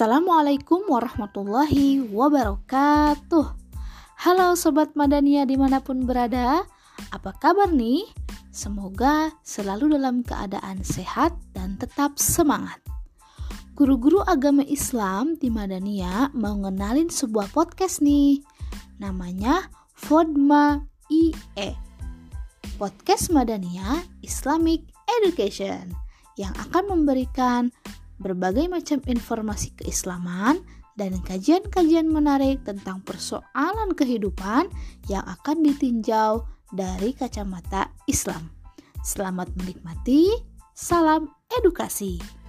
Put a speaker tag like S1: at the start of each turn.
S1: Assalamualaikum warahmatullahi wabarakatuh. Halo Sobat Madania di mana pun berada Apa kabar nih? Semoga selalu dalam keadaan sehat dan tetap semangat. Guru-guru agama Islam di Madania mau ngenalin sebuah podcast nih Namanya Fodma IE Podcast Madania Islamic Education yang akan memberikan berbagai macam informasi keislaman, dan kajian-kajian menarik tentang persoalan kehidupan yang akan ditinjau dari kacamata Islam. Selamat menikmati, salam edukasi.